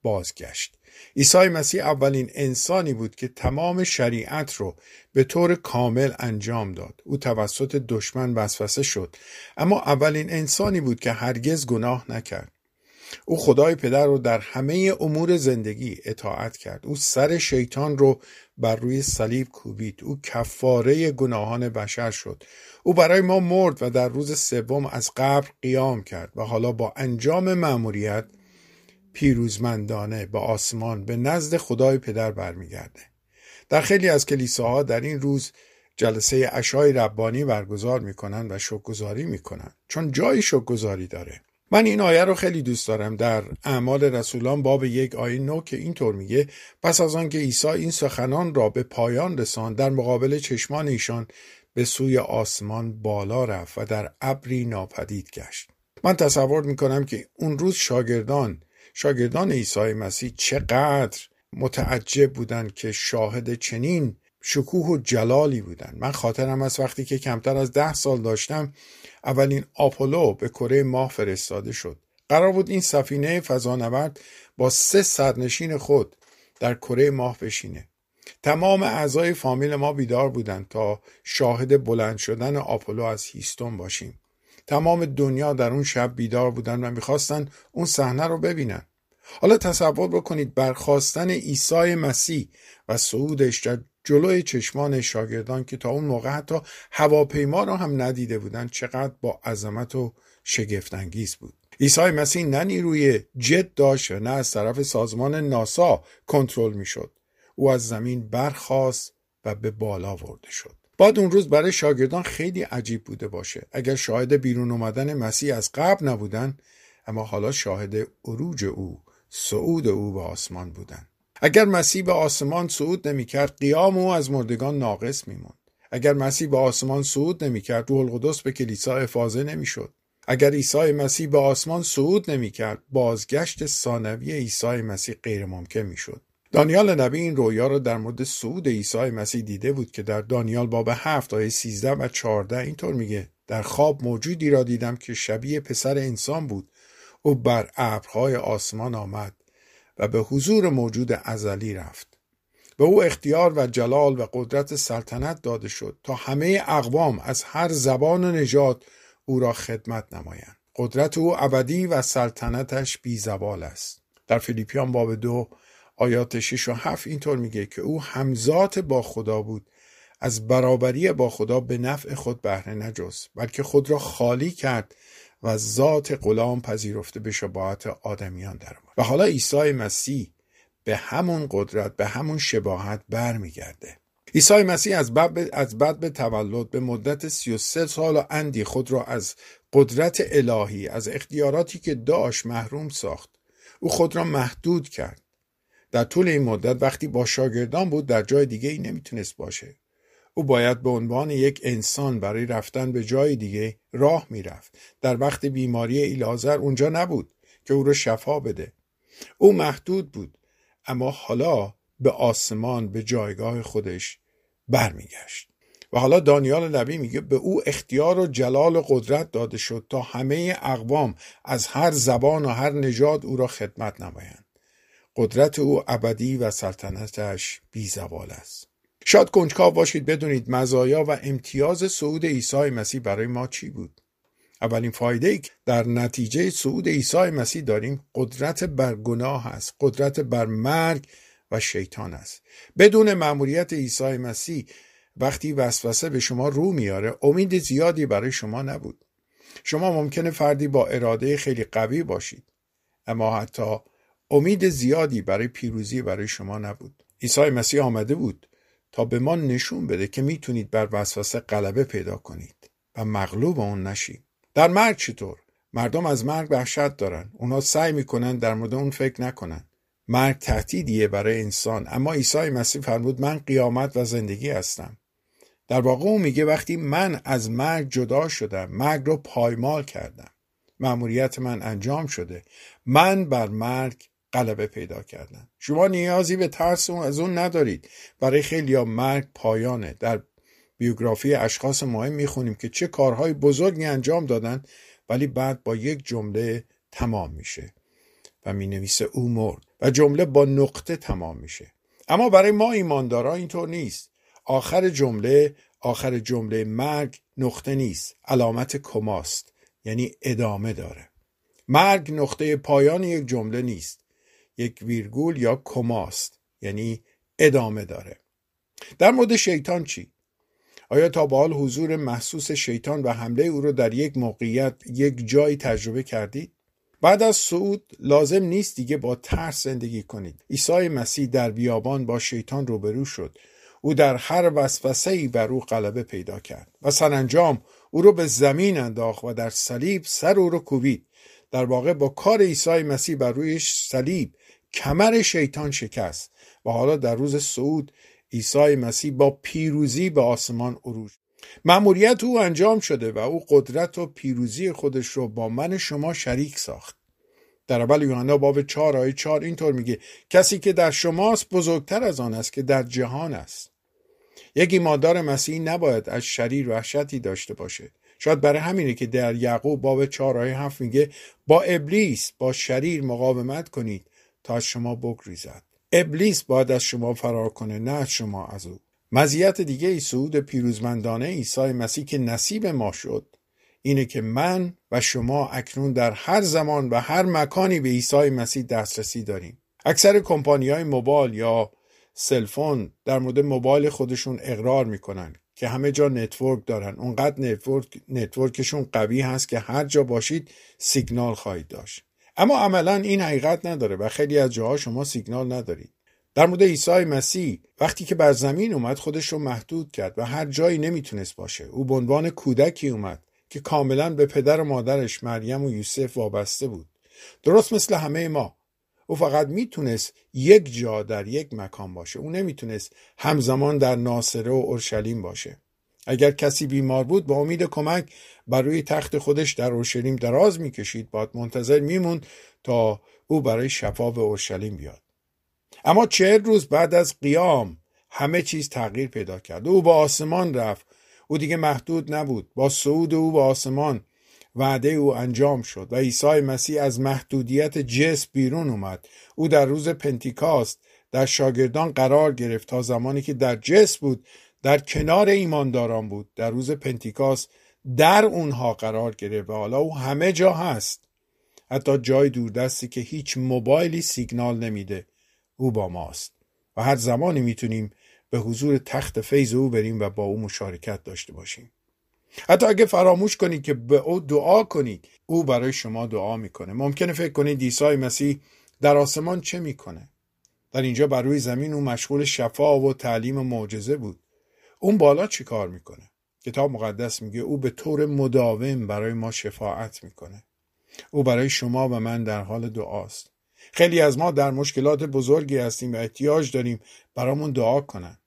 بازگشت. عیسی مسیح اولین انسانی بود که تمام شریعت رو به طور کامل انجام داد. او توسط دشمن وسوسه شد اما اولین انسانی بود که هرگز گناه نکرد. او خدای پدر رو در همه امور زندگی اطاعت کرد. او سر شیطان رو بر روی صلیب کوبید. او کفاره گناهان بشر شد. او برای ما مرد و در روز سوم از قبر قیام کرد و حالا با انجام مأموریت پیروزمندانه به آسمان به نزد خدای پدر برمیگرده. در خیلی از کلیساها در این روز جلسه اشای ربانی برگزار می‌کنن و شکرگزاری می‌کنن چون جای شکرگزاری داره. من این آیه رو خیلی دوست دارم. در اعمال رسولان باب یک آیه نو که اینطور میگه پس از آنکه عیسی این سخنان را به پایان رساند در مقابل چشمان ایشان به سوی آسمان بالا رفت و در ابری ناپدید گشت. من تصور می‌کنم که اون روز شاگردان شاگردان عیسی مسیح چقدر متعجب بودند که شاهد چنین شکوه و جلالی بودن. من خاطرم از وقتی که کمتر از ده سال داشتم اولین آپولو به کره ماه فرستاده شد. قرار بود این سفینه فضانورد با سه سرنشین خود در کره ماه بشینه. تمام اعضای فامیل ما بیدار بودند تا شاهد بلند شدن آپولو از هیستون باشیم. تمام دنیا در اون شب بیدار بودن و می‌خواستن اون صحنه رو ببینن. حالا تصور بکنید برخواستن عیسی مسیح و صعودش در جلوی چشمان شاگردان که تا اون موقع حتی هواپیما را هم ندیده بودند چقدر با عظمت و شگفتانگیز بود. عیسی مسیح نه نیروی جت داشت نه از طرف سازمان ناسا کنترل می‌شد. او از زمین برخاست و به بالا برده شد. بعد اون روز برای شاگردان خیلی عجیب بوده باشه. اگر شاهد بیرون اومدن مسیح از قبل نبودن اما حالا شاهد عروج او صعود او به آسمان بودن. اگر مسیح به آسمان صعود نمی‌کرد قیام او از مردگان ناقص میموند. اگر مسیح به آسمان صعود نمی‌کرد روح القدس به کلیسا افاضه نمی‌شد. اگر عیسی مسیح به آسمان صعود نمی‌کرد بازگشت ثانوی عیسی مسیح غیر ممکن می‌شد. دانیال نبی این رویا را در مورد صعود عیسی مسیح دیده بود که در دانیال باب 7 آیه 13 و 14 اینطور میگه در خواب موجودی را دیدم که شبیه پسر انسان بود. او بر ابرهای آسمان آمد و به حضور موجود ازلی رفت. به او اختیار و جلال و قدرت سلطنت داده شد تا همه اقوام از هر زبان و نژاد او را خدمت نمایند. قدرت او ابدی و سلطنتش بی زوال است. در فیلیپیان باب دو آیات 6 و 7 اینطور میگه که او همزات با خدا بود. از برابری با خدا به نفع خود بهره نجست بلکه خود را خالی کرد و ذات غلام پذیرفته به شباهت آدمیان در و حالا عیسی مسیح به همون قدرت به همون شباهت برمیگرده. عیسی مسیح از بعد از بعد به تولد به مدت 33 سال و اندی خود را از قدرت الهی از اختیاراتی که داشت محروم ساخت. او خود را محدود کرد. در طول این مدت وقتی با شاگردان بود در جای دیگه ای نمی‌تونست باشه. او باید به عنوان یک انسان برای رفتن به جای دیگه راه می‌رفت. در وقت بیماری ایلازر اونجا نبود که او را شفا بده. او محدود بود اما حالا به آسمان به جایگاه خودش برمیگشت. و حالا دانیال نبی میگه به او اختیار و جلال و قدرت داده شد تا همه اقوام از هر زبان و هر نژاد او را خدمت نمایند. قدرت او ابدی و سلطنتش بی زوال است. شاید کنجکاو باشید بدونید مزایا و امتیاز صعود عیسی مسیح برای ما چی بود. اولین فایده ای در نتیجه صعود عیسی مسیح داریم قدرت بر گناه است قدرت بر مرگ و شیطان است. بدون مأموریت عیسی مسیح وقتی وسوسه به شما رو میاره امید زیادی برای شما نبود. شما ممکنه فردی با اراده خیلی قوی باشید. اما حتی امید زیادی برای پیروزی برای شما نبود. عیسی مسیح آمده بود تا به ما نشون بده که می‌تونید بر وسوسه غلبه پیدا کنید و مغلوب اون نشید. در مرگ چطور؟ مردم از مرگ وحشت دارن. اونا سعی می‌کنن در مورد اون فکر نکنن. مرگ تهدیدیه برای انسان. اما عیسی مسیح فرمود من قیامت و زندگی هستم. در واقع او میگه وقتی من از مرگ جدا شدم مرگ رو پایمال کردم. مأموریت من انجام شده. من بر مرگ غلبه پیدا کردم شما نیازی به ترس از اون ندارید. برای خیلی ها مرگ پایانه. در بیوگرافی اشخاص مهم می‌خونیم که چه کارهای بزرگی انجام دادن ولی بعد با یک جمله تمام میشه و می نویسه او مرد و جمله با نقطه تمام میشه. اما برای ما ایماندارا اینطور نیست. آخر جمله آخر جمله مرگ نقطه نیست. علامت کماست یعنی ادامه داره. مرگ نقطه پایان یک جمله نیست. یک ویرگول یا کماست یعنی ادامه داره. در مورد شیطان چی؟ آیا تا به حال حضور محسوس شیطان و حمله او را در یک موقعیت یک جایی تجربه کردید بعد از صعود لازم نیست دیگه با ترس زندگی کنید. عیسی مسیح در بیابان با شیطان روبرو شد. او در هر وسوسه ای بر او غلبه پیدا کرد و سرانجام او رو به زمین انداخت و در صلیب سر او رو کوبید. در واقع با کار عیسی مسیح بر روی صلیب کمر شیطان شکست و حالا در روز صعود عیسی مسیح با پیروزی به آسمان عروج. مأموریت او انجام شده و او قدرت و پیروزی خودش رو با من شما شریک ساخت. در اول یوحنا باب 4 آیه 4 اینطور میگه کسی که در شماست بزرگتر از آن است که در جهان است. یکی مادار مسیحی نباید از شریر وحشتی داشته باشه. شاید برای همینه که در یعقوب باب 4 آیه 7 میگه با ابلیس با شریر مقاومت کنید. تا از شما بگریزد. ابلیس باید از شما فرار کنه نه از شما از او. مزیت دیگه ای صعود پیروزمندانه عیسی مسیح که نصیب ما شد اینه که من و شما اکنون در هر زمان و هر مکانی به عیسی مسیح دسترسی داریم. اکثر کمپانی های موبایل یا cell phone در مورد موبایل خودشون اقرار می‌کنن که همه جا network دارن. اونقدر network network شون قوی هست که هر جا باشید سیگنال خواهید داشت. اما عملا این حقیقت نداره و خیلی از جاها شما سیگنال ندارید. در مورد عیسی مسیح وقتی که بر زمین اومد خودش رو محدود کرد و هر جایی نمی‌تونست باشه. او به عنوان کودکی اومد که کاملا به پدر و مادرش مریم و یوسف وابسته بود. درست مثل همه ما. او فقط می‌تونست یک جا در یک مکان باشه. او نمی‌تونست همزمان در ناصره و اورشلیم باشه. اگر کسی بیمار بود با امید کمک بر روی تخت خودش در اورشلیم دراز می‌کشید. باید منتظر میموند تا او برای شفا به اورشلیم بیاد. اما چهل روز بعد از قیام همه چیز تغییر پیدا کرد. او با آسمان رفت. او دیگه محدود نبود. با صعود او به آسمان وعده او انجام شد و عیسی مسیح از محدودیت جسم بیرون اومد. او در روز پنتیکاست در شاگردان قرار گرفت تا زمانی که در جسم بود در کنار ایمانداران بود. در روز پنتیکاست در اونها قرار گرفت و حالا او همه جا هست. حتی جای دوردستی که هیچ موبایلی سیگنال نمیده. او با ماست. و هر زمانی می‌تونیم به حضور تخت فیض او بریم و با او مشارکت داشته باشیم. حتی اگه فراموش کنید که به او دعا کنید او برای شما دعا می‌کنه. ممکنه فکر کنید عیسی مسیح در آسمان چه می‌کنه؟ در اینجا بر روی زمین او مشغول شفا و تعلیم و معجزه بود. اون بالا چی کار می‌کنه؟ کتاب مقدس میگه او به طور مداوم برای ما شفاعت می‌کنه. او برای شما و من در حال دعاست. خیلی از ما در مشکلات بزرگی هستیم و احتیاج داریم برامون دعا کنن.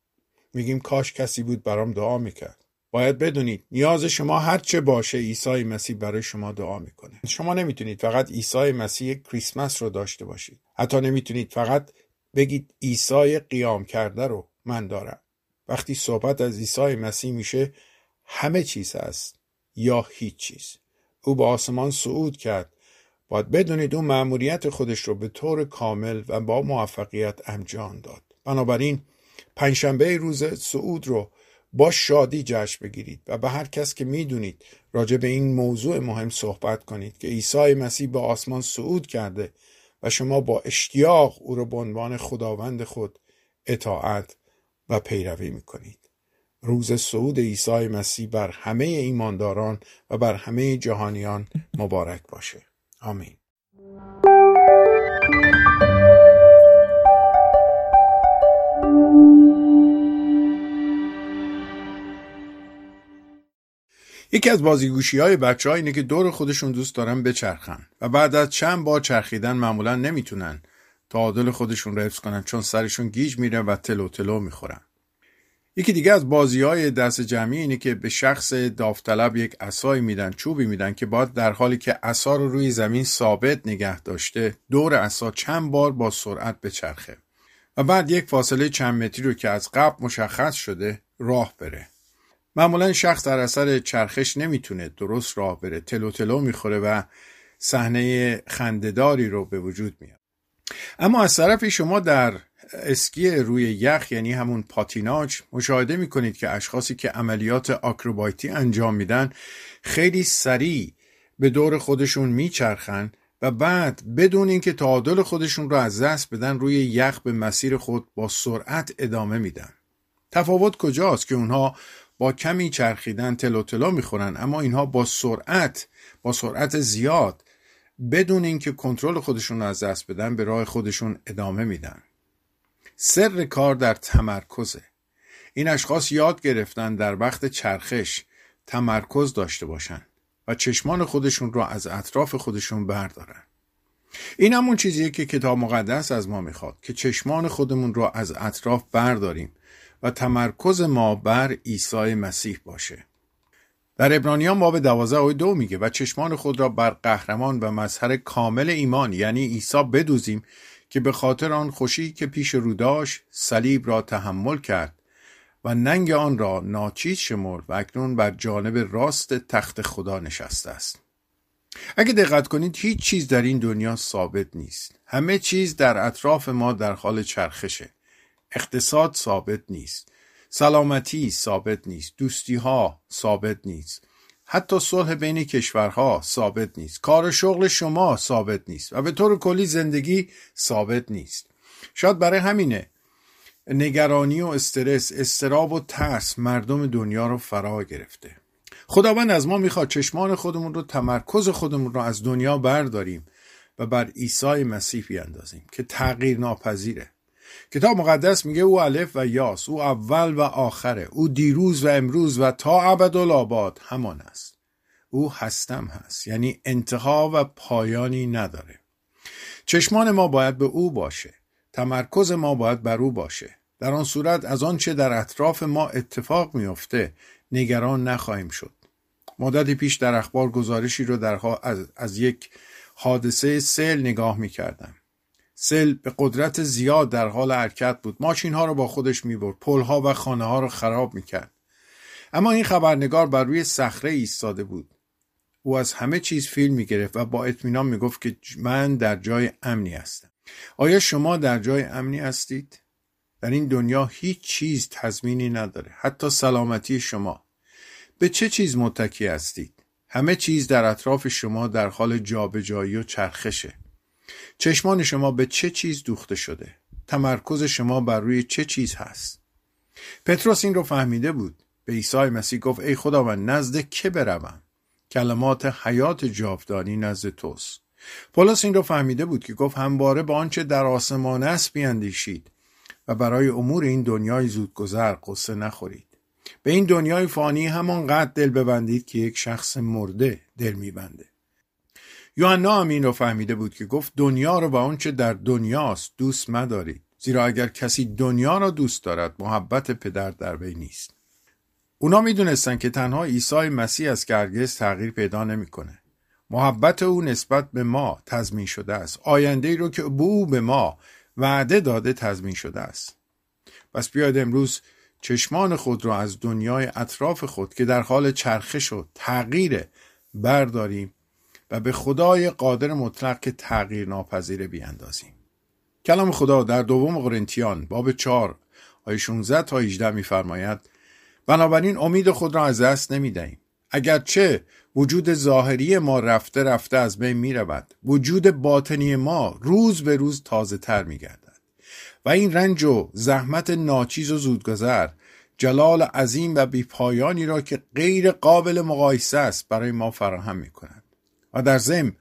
میگیم کاش کسی بود برام دعا می‌کرد. باید بدونید نیاز شما هرچه باشه عیسی مسیح برای شما دعا می‌کنه. شما نمی‌تونید فقط عیسی مسیح کریسمس رو داشته باشید. حتی نمی‌تونید فقط بگید عیسی قیام کرده رو من دارم. وقتی صحبت از عیسی مسیح میشه همه چیز هست یا هیچ چیز. او به آسمان صعود کرد. باید بدونید اون مأموریت خودش رو به طور کامل و با موفقیت انجام داد. بنابراین پنجشنبه روز صعود رو با شادی جشن بگیرید و به هر کس که می‌دونید راجع به این موضوع مهم صحبت کنید که عیسی مسیح به آسمان صعود کرده و شما با اشتیاق او را به عنوان خداوند خود اطاعت و پیروی می‌کنید. روز صعود عیسی مسیح بر همه ایمانداران و بر همه جهانیان مبارک باشه. آمین. یکی از بازیگوشی های بچه ها اینه که دور خودشون دوست دارن بچرخن و بعد از چند بار چرخیدن معمولا نمی‌تونن تعادل خودشون رو حفظ کنن چون سرشون گیج میره و تلو تلو می‌خورن. یکی دیگه از بازی های دست جمعی اینه که به شخص داوطلب یک اسایی میدن چوبی میدن که باید در حالی که اسا رو روی زمین ثابت نگه داشته دور اسا چند بار با سرعت بچرخه. و بعد یک فاصله چند متری رو که از قبل مشخص شده راه بره. معمولا شخص در اثر چرخش نمی‌تونه درست راه بره تلو تلو می‌خوره و صحنه خندهداری رو به وجود میاد اما از طرفی شما در اسکی روی یخ یعنی همون پاتیناج مشاهده می‌کنید که اشخاصی که عملیات آکروبایتی انجام میدن خیلی سریع به دور خودشون میچرخن و بعد بدون اینکه تعادل خودشون رو از دست بدن روی یخ به مسیر خود با سرعت ادامه میدن. تفاوت کجاست که اونها با کمی چرخیدن تلو تلو می‌خورن اما اینها با سرعت با سرعت زیاد بدون اینکه کنترل خودشون رو از دست بدن به راه خودشون ادامه میدن. سر کار در تمرکزه. این اشخاص یاد گرفتن در وقت چرخش تمرکز داشته باشن و چشمان خودشون رو از اطراف خودشون بردارن. این همون چیزیه که کتاب مقدس از ما می‌خواد که چشمان خودمون رو از اطراف برداریم و تمرکز ما بر عیسی مسیح باشه. در ابرانیان باب دوازه آیه دو میگه و چشمان خود را بر قهرمان و مظهر کامل ایمان یعنی عیسی بدوزیم که به خاطر آن خوشی که پیش رو داشت صلیب را تحمل کرد و ننگ آن را ناچیز شمرد و اکنون بر جانب راست تخت خدا نشسته است. اگه دقت کنید هیچ چیز در این دنیا ثابت نیست. همه چیز در اطراف ما در حال چرخشه. اقتصاد ثابت نیست. سلامتی ثابت نیست دوستی ها ثابت نیست. حتی صلح بین کشورها ثابت نیست. کار شغل شما ثابت نیست و به طور کلی زندگی ثابت نیست. شاید برای همینه نگرانی و استرس استراب و ترس مردم دنیا رو فرا گرفته. خداوند از ما می‌خواد چشمان خودمون رو تمرکز خودمون رو از دنیا برداریم و بر عیسی مسیح بیاندازیم که تغییر ناپذیره کتاب مقدس میگه او الف و یاس او اول و آخره او دیروز و امروز و تا ابدالآباد همان است. او هستم هست یعنی انتها و پایانی نداره. چشمان ما باید به او باشه تمرکز ما باید بر او باشه. در آن صورت از آنچه در اطراف ما اتفاق میافته نگران نخواهیم شد. مدتی پیش در اخبار گزارشی رو در از, از یک حادثه سیل نگاه می‌کردم. سیل به قدرت زیاد در حال حرکت بود. ماشین ها رو با خودش می‌برد. پل ها و خانه ها رو خراب می‌کرد. اما این خبرنگار بر روی صخره ایستاده بود. او از همه چیز فیلم می‌گرفت و با اطمینان می‌گفت که من در جای امنی هستم. آیا شما در جای امنی هستید؟ در این دنیا هیچ چیز تضمینی نداره. حتی سلامتی شما. به چه چیز متکی هستید؟ همه چیز در اطراف شما در حال جابجایی و چرخشه. چشمان شما به چه چیز دوخته شده؟ تمرکز شما بر روی چه چیز هست؟ پتروس این رو فهمیده بود. به عیسی مسیح گفت ای خداوند نزد که بروم؟ کلمات حیات جاودانی نزد توست. پولس این رو فهمیده بود که گفت همواره به آنچه در آسمان است بیاندیشید و برای امور این دنیای زودگذر قصه نخورید. به این دنیای فانی همانقدر دل ببندید که یک شخص مرده دل میبنده. یوحنا هم این رو فهمیده بود که گفت دنیا رو به آنچه در دنیاست دوست مدارید زیرا اگر کسی دنیا را دوست دارد محبت پدر در وی نیست. اونا می‌دونستن که تنها عیسی مسیح که هرگز تغییر پیدا نمی‌کنه. محبت او نسبت به ما تضمین شده است. آینده ای رو که او به ما وعده داده تضمین شده است. پس بیاید امروز چشمان خود را از دنیای اطراف خود که در حال چرخش و تغییر برداریم و به خدای قادر مطلق که تغییر ناپذیره بیاندازیم. کلام خدا در دوم قرنتیان باب 4 آیه 16 تا 18 میفرماید بنابراین امید خود را از دست نمی دهیم اگرچه وجود ظاهری ما رفته رفته از بین می رود وجود باطنی ما روز به روز تازه تر می گردد و این رنج و زحمت ناچیز و زودگذر جلال عظیم و بیپایانی را که غیر قابل مقایسه است برای ما فراهم می کند و در ضمن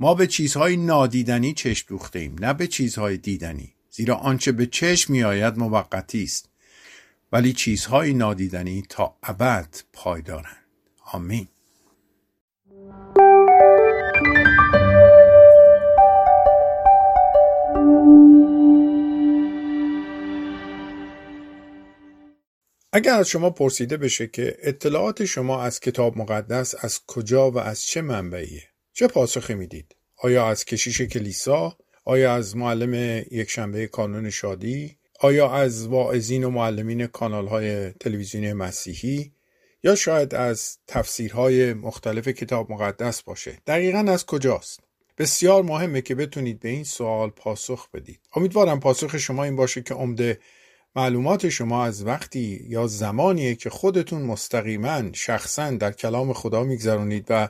ما به چیزهای نادیدنی چشم دوخته ایم نه به چیزهای دیدنی. زیرا آنچه به چشم می آید موقتی است ولی چیزهای نادیدنی تا ابد پایدارند آمین. اگر از شما پرسیده بشه که اطلاعات شما از کتاب مقدس از کجا و از چه منبعیه؟ چه پاسخی می‌دید؟ آیا از کشیش کلیسا؟ آیا از معلم یکشنبه کانون شادی؟ آیا از واعظین و معلمین کانال های تلویزیونی مسیحی؟ یا شاید از تفسیرهای مختلف کتاب مقدس باشه؟ دقیقا از کجاست؟ بسیار مهمه که بتونید به این سوال پاسخ بدید. امیدوارم پاسخ شما این باشه که عمده معلومات شما از وقتی یا زمانیه که خودتون مستقیما شخصا در کلام خدا میگذرونید و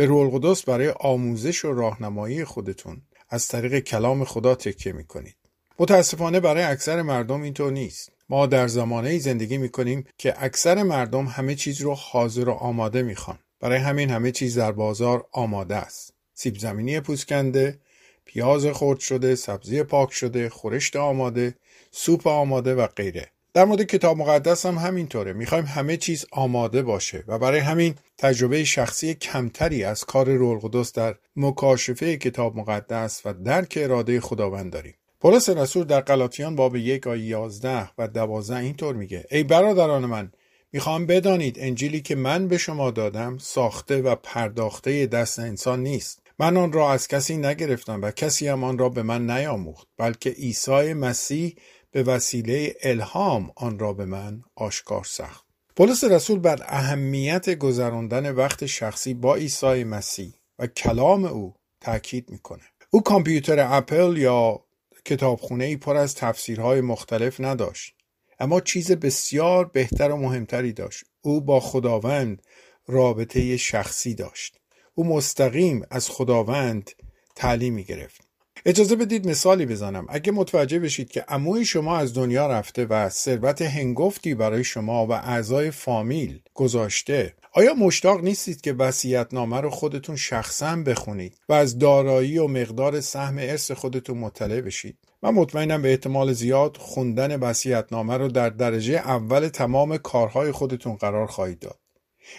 به روح القدس برای آموزش و راهنمایی خودتون از طریق کلام خدا تکیه می‌کنید. متاسفانه برای اکثر مردم اینطور نیست. ما در زمانه زندگی می‌کنیم که اکثر مردم همه چیز رو حاضر و آماده می‌خوان. برای همین همه چیز در بازار آماده است. سیب زمینی پوسکنده پیاز خرد شده سبزی پاک شده خورشت آماده سوپ آماده و غیره. در مورد کتاب مقدس هم همینطوره. می‌خوایم همه چیز آماده باشه و برای همین تجربه شخصی کمتری از کار رول قدس در مکاشفه کتاب مقدس و درک اراده خداوند داریم. پولس رسول در غلاطیان باب یک آیه یازده و دوازده اینطور میگه. ای برادران من می‌خوام بدانید انجیلی که من به شما دادم ساخته و پرداخته دست انسان نیست. من آن را از کسی نگرفتم و کسی هم آن را به من نیاموخت بلکه عیسی مسیح به وسیله الهام آن را به من آشکار ساخت پولس رسول بر اهمیت گذراندن وقت شخصی با عیسی مسیح و کلام او تاکید می‌کنه او کامپیوتر اپل یا کتابخونه ای پر از تفسیرهای مختلف نداشت اما چیز بسیار بهتر و مهمتری داشت. او با خداوند رابطه شخصی داشت. او مستقیم از خداوند تعلیم می گرفت اجازه بدید مثالی بزنم. اگه متوجه بشید که عموی شما از دنیا رفته و ثروت هنگفتی برای شما و اعضای فامیل گذاشته آیا مشتاق نیستید که نامه رو خودتون شخصا بخونید و از دارایی و مقدار سهم ارث خودتون مطلع بشید؟ من مطمئنم به احتمال زیاد خوندن نامه رو در درجه اول تمام کارهای خودتون قرار خواهید داد.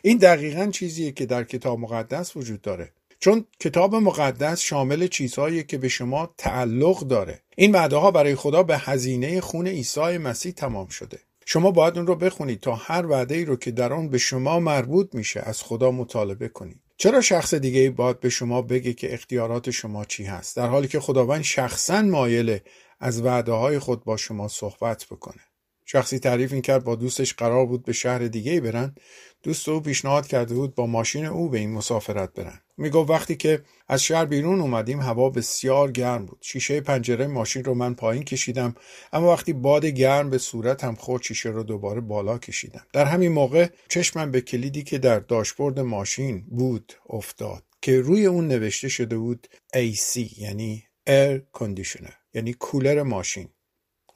این دقیقا چیزیه که در کتاب مقدس وجود داره. چون کتاب مقدس شامل چیزهایی که به شما تعلق داره. این وعده برای خدا به هزینه خون عیسی مسیح تمام شده. شما باید اون رو بخونید تا هر وعده ای رو که در آن به شما مربوط میشه از خدا مطالبه کنید. چرا شخص دیگه ای باید به شما بگه که اختیارات شما چی هست؟ در حالی که خداوند شخصا مایله از وعده های خود با شما صحبت بکنه. شخصی تعریف این کرد با دوستش قرار بود به شهر دیگه برن. دوست او پیشنهاد کرده بود با ماشین او به این مسافرت برن. می‌گفت وقتی که از شهر بیرون اومدیم هوا بسیار گرم بود. شیشه پنجره ماشین رو من پایین کشیدم اما وقتی باد گرم به صورتم خورد شیشه رو دوباره بالا کشیدم. در همین موقع چشمم به کلیدی که در داشبورد ماشین بود افتاد که روی اون نوشته شده بود AC یعنی Air Conditioner یعنی کولر ماشین.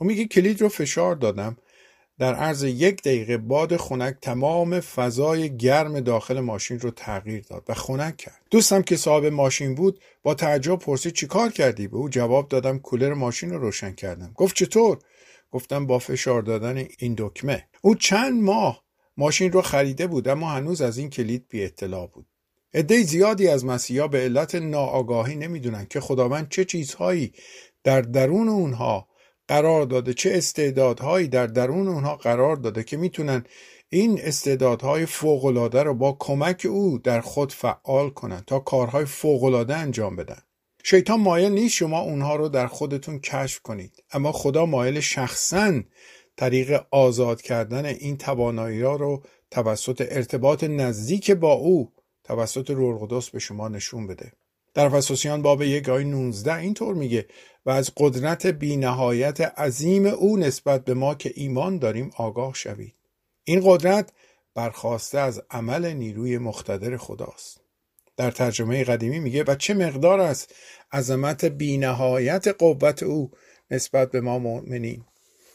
و میگه کلید رو فشار دادم. در عرض یک دقیقه باد خنک تمام فضای گرم داخل ماشین رو تغییر داد و خنک کرد. دوستم که صاحب ماشین بود با تعجب پرسید چیکار کردی؟ به او جواب دادم کولر ماشین رو روشن کردم. گفت چطور؟ گفتم با فشار دادن این دکمه. او چند ماه ماشین رو خریده بود اما هنوز از این کلید بی اطلاع بود. عده زیادی از مسیحا به علت ناآگاهی نمی‌دونن که خداوند چه چیزهایی در درون اونها قرار داده چه استعدادهایی در درون اونها قرار داده که می‌تونن این استعدادهای فوقالعاده رو با کمک او در خود فعال کنن تا کارهای فوقالعاده انجام بدن. شیطان مایل نیست شما اونها رو در خودتون کشف کنید. اما خدا مایل شخصا طریق آزاد کردن این توانایی ها رو توسط ارتباط نزدیک با او توسط روح به شما نشون بده. در فسوسیان باب یک آی 19 اینطور میگه و از قدرت بینهایت عظیم او نسبت به ما که ایمان داریم آگاه شوید. این قدرت برخواسته از عمل نیروی مختدر خداست. در ترجمه قدیمی میگه و چه مقدار از عظمت بینهایت قوت او نسبت به ما مؤمنین؟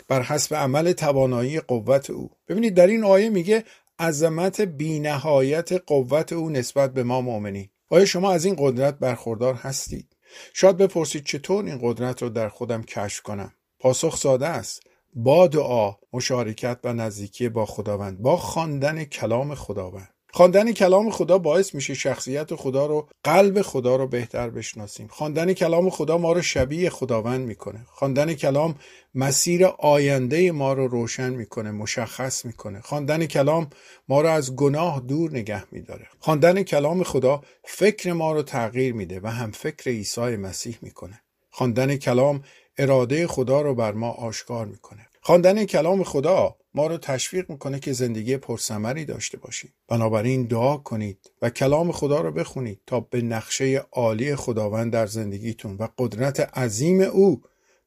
بر حسب عمل توانایی قوت او. ببینید در این آیه میگه عظمت بینهایت قوت او نسبت به ما مؤمنین. آیا شما از این قدرت برخوردار هستید؟ شاید بپرسید چطور این قدرت رو در خودم کشف کنم. پاسخ ساده است. با دعا مشارکت و نزدیکی با خداوند با خواندن کلام خداوند. خواندن کلام خدا باعث میشه شخصیت خدا رو قلب خدا رو بهتر بشناسیم. خواندن کلام خدا ما رو شبیه خداوند می‌کنه. خواندن کلام مسیر آینده ما رو روشن می‌کنه مشخص می‌کنه. خواندن کلام ما رو از گناه دور نگه میداره. خواندن کلام خدا فکر ما رو تغییر میده و هم فکر عیسی مسیح می‌کنه. خواندن کلام اراده خدا رو بر ما آشکار می‌کنه. خواندن کلام خدا ما رو تشویق می‌کنه که زندگی پرثمری داشته باشیم. بنابراین دعا کنید و کلام خدا رو بخونید تا به نقشه عالی خداوند در زندگیتون و قدرت عظیم او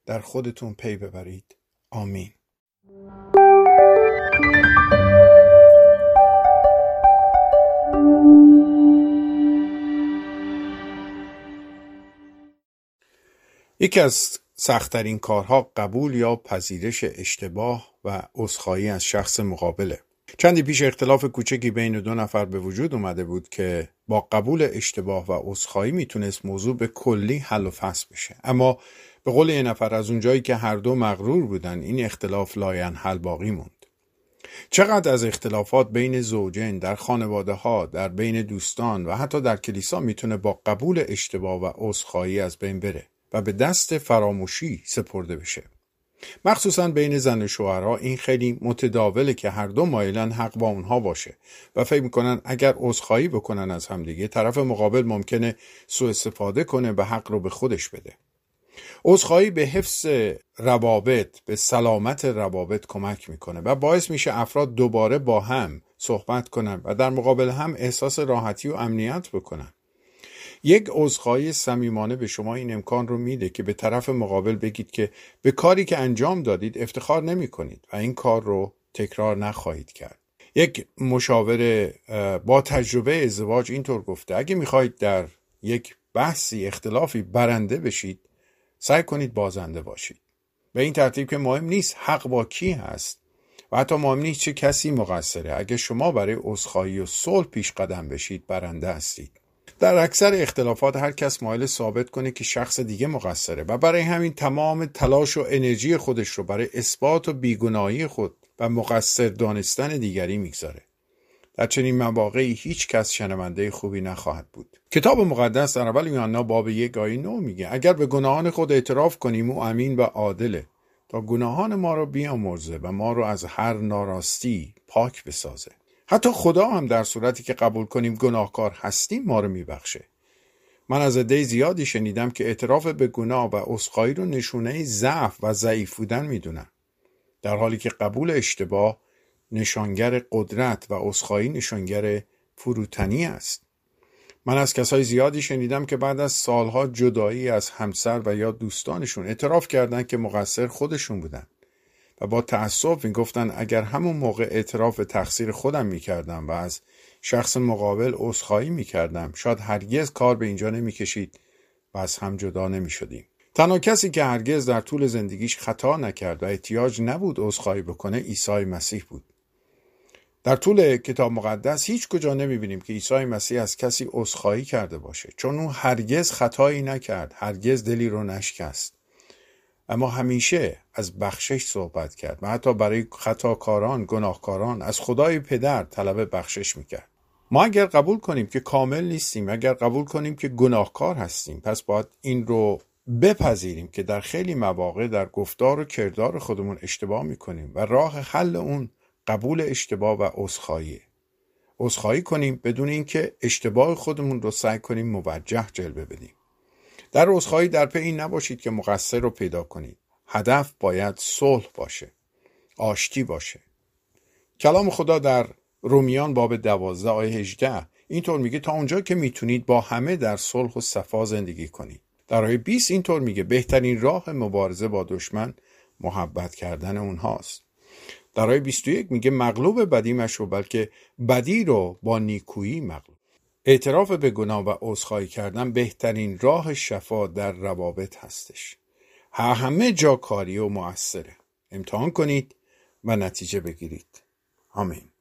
در خودتون پی ببرید. آمین. یکی از سختترین کارها قبول یا پذیرش اشتباه و عذرخواهی از شخص مقابله. چندی پیش اختلاف کوچکی بین دو نفر به وجود اومده بود که با قبول اشتباه و عذرخواهی می‌تونست موضوع به کلی حل و فصل بشه. اما به قول یه نفر از اونجایی که هر دو مغرور بودن این اختلاف لاین حل باقی موند. چقدر از اختلافات بین زوجین در خانواده ها در بین دوستان و حتی در کلیسا می‌تونه با قبول اشتباه و عذرخواهی از بین بره و به دست فراموشی سپرده بشه؟ مخصوصا بین زن و شوهرها این خیلی متداوله که هر دو مایلن حق با اونها باشه و فکر می‌کنن اگر عذرخواهی بکنن از همدیگه طرف مقابل ممکنه سوء استفاده کنه و حق رو به خودش بده. عذرخواهی به حفظ روابط به سلامت روابط کمک می‌کنه و باعث میشه افراد دوباره با هم صحبت کنن و در مقابل هم احساس راحتی و امنیت بکنن. یک عذرخواهی صمیمانه به شما این امکان رو میده که به طرف مقابل بگید که به کاری که انجام دادید افتخار نمی کنید و این کار رو تکرار نخواهید کرد. یک مشاور با تجربه ازدواج اینطور گفته اگه می‌خواهید در یک بحثی اختلافی برنده بشید سعی کنید بازنده باشید. به این ترتیب که مهم نیست حق با کی هست و حتی مهم نیست چه کسی مقصره. اگه شما برای عذرخواهی و صلح پیش قدم بشید برنده هستید. در اکثر اختلافات هر کس مایل ثابت کنه که شخص دیگه مقصره و برای همین تمام تلاش و انرژی خودش رو برای اثبات و بیگناهی خود و مقصر دانستن دیگری می‌گذاره. در چنین مواقعی هیچ کس شنونده خوبی نخواهد بود. کتاب مقدس در اول یوحنا باب یک آیه نو میگه اگر به گناهان خود اعتراف کنیم او امین و عادله. تا گناهان ما را بیامرزه و ما را از هر ناراستی پاک بسازه. حتی خدا هم در صورتی که قبول کنیم گناهکار هستیم ما رو میبخشه. من از عده زیادی شنیدم که اعتراف به گناه و عذرخواهی رو نشونه ضعف و ضعیف بودن می‌دونن. در حالی که قبول اشتباه نشانگر قدرت و عذرخواهی نشانگر فروتنی است. من از کسای زیادی شنیدم که بعد از سالها جدایی از همسر و یا دوستانشون اعتراف کردند که مقصر خودشون بودن. و با تأسف می‌گفتن اگر همون موقع اعتراف تقصیر خودم می‌کردم و از شخص مقابل عذرخواهی می‌کردم شاید هرگز کار به اینجا نمی‌کشید و از هم جدا نمی‌شدیم. تنها کسی که هرگز در طول زندگیش خطا نکرد و احتیاج نبود عذرخواهی بکنه عیسی مسیح بود. در طول کتاب مقدس هیچ کجا نمی‌بینیم که عیسی مسیح از کسی عذرخواهی کرده باشه چون او هرگز خطایی نکرد هرگز دلی رو نشکست. اما همیشه از بخشش صحبت کرد و حتی برای خطاکاران گناهکاران از خدای پدر طلب بخشش می‌کرد. ما اگر قبول کنیم که کامل نیستیم اگر قبول کنیم که گناهکار هستیم پس باید این رو بپذیریم که در خیلی مواقع در گفتار و کردار خودمون اشتباه می‌کنیم و راه حل اون قبول اشتباه و عذرخواهی عذرخواهی کنیم بدون اینکه اشتباه خودمون رو سعی کنیم موجه جلوه بدیم. در عذرخواهی در پی این نباشید که مقصر رو پیدا کنید. هدف باید صلح باشه آشتی باشه. کلام خدا در رومیان باب دوازده آیه 18 اینطور میگه تا اونجا که می‌تونید با همه در صلح و صفا زندگی کنید. در آیه 20 اینطور میگه بهترین راه مبارزه با دشمن محبت کردن اونهاست. در آیه 21 میگه مغلوب بدی مشو بلکه بدی رو با نیکویی مغلوب اعتراف به گناه و عذرخواهی کردن بهترین راه شفا در روابط هستش. همه جا کاری و موثره. امتحان کنید و نتیجه بگیرید. آمین.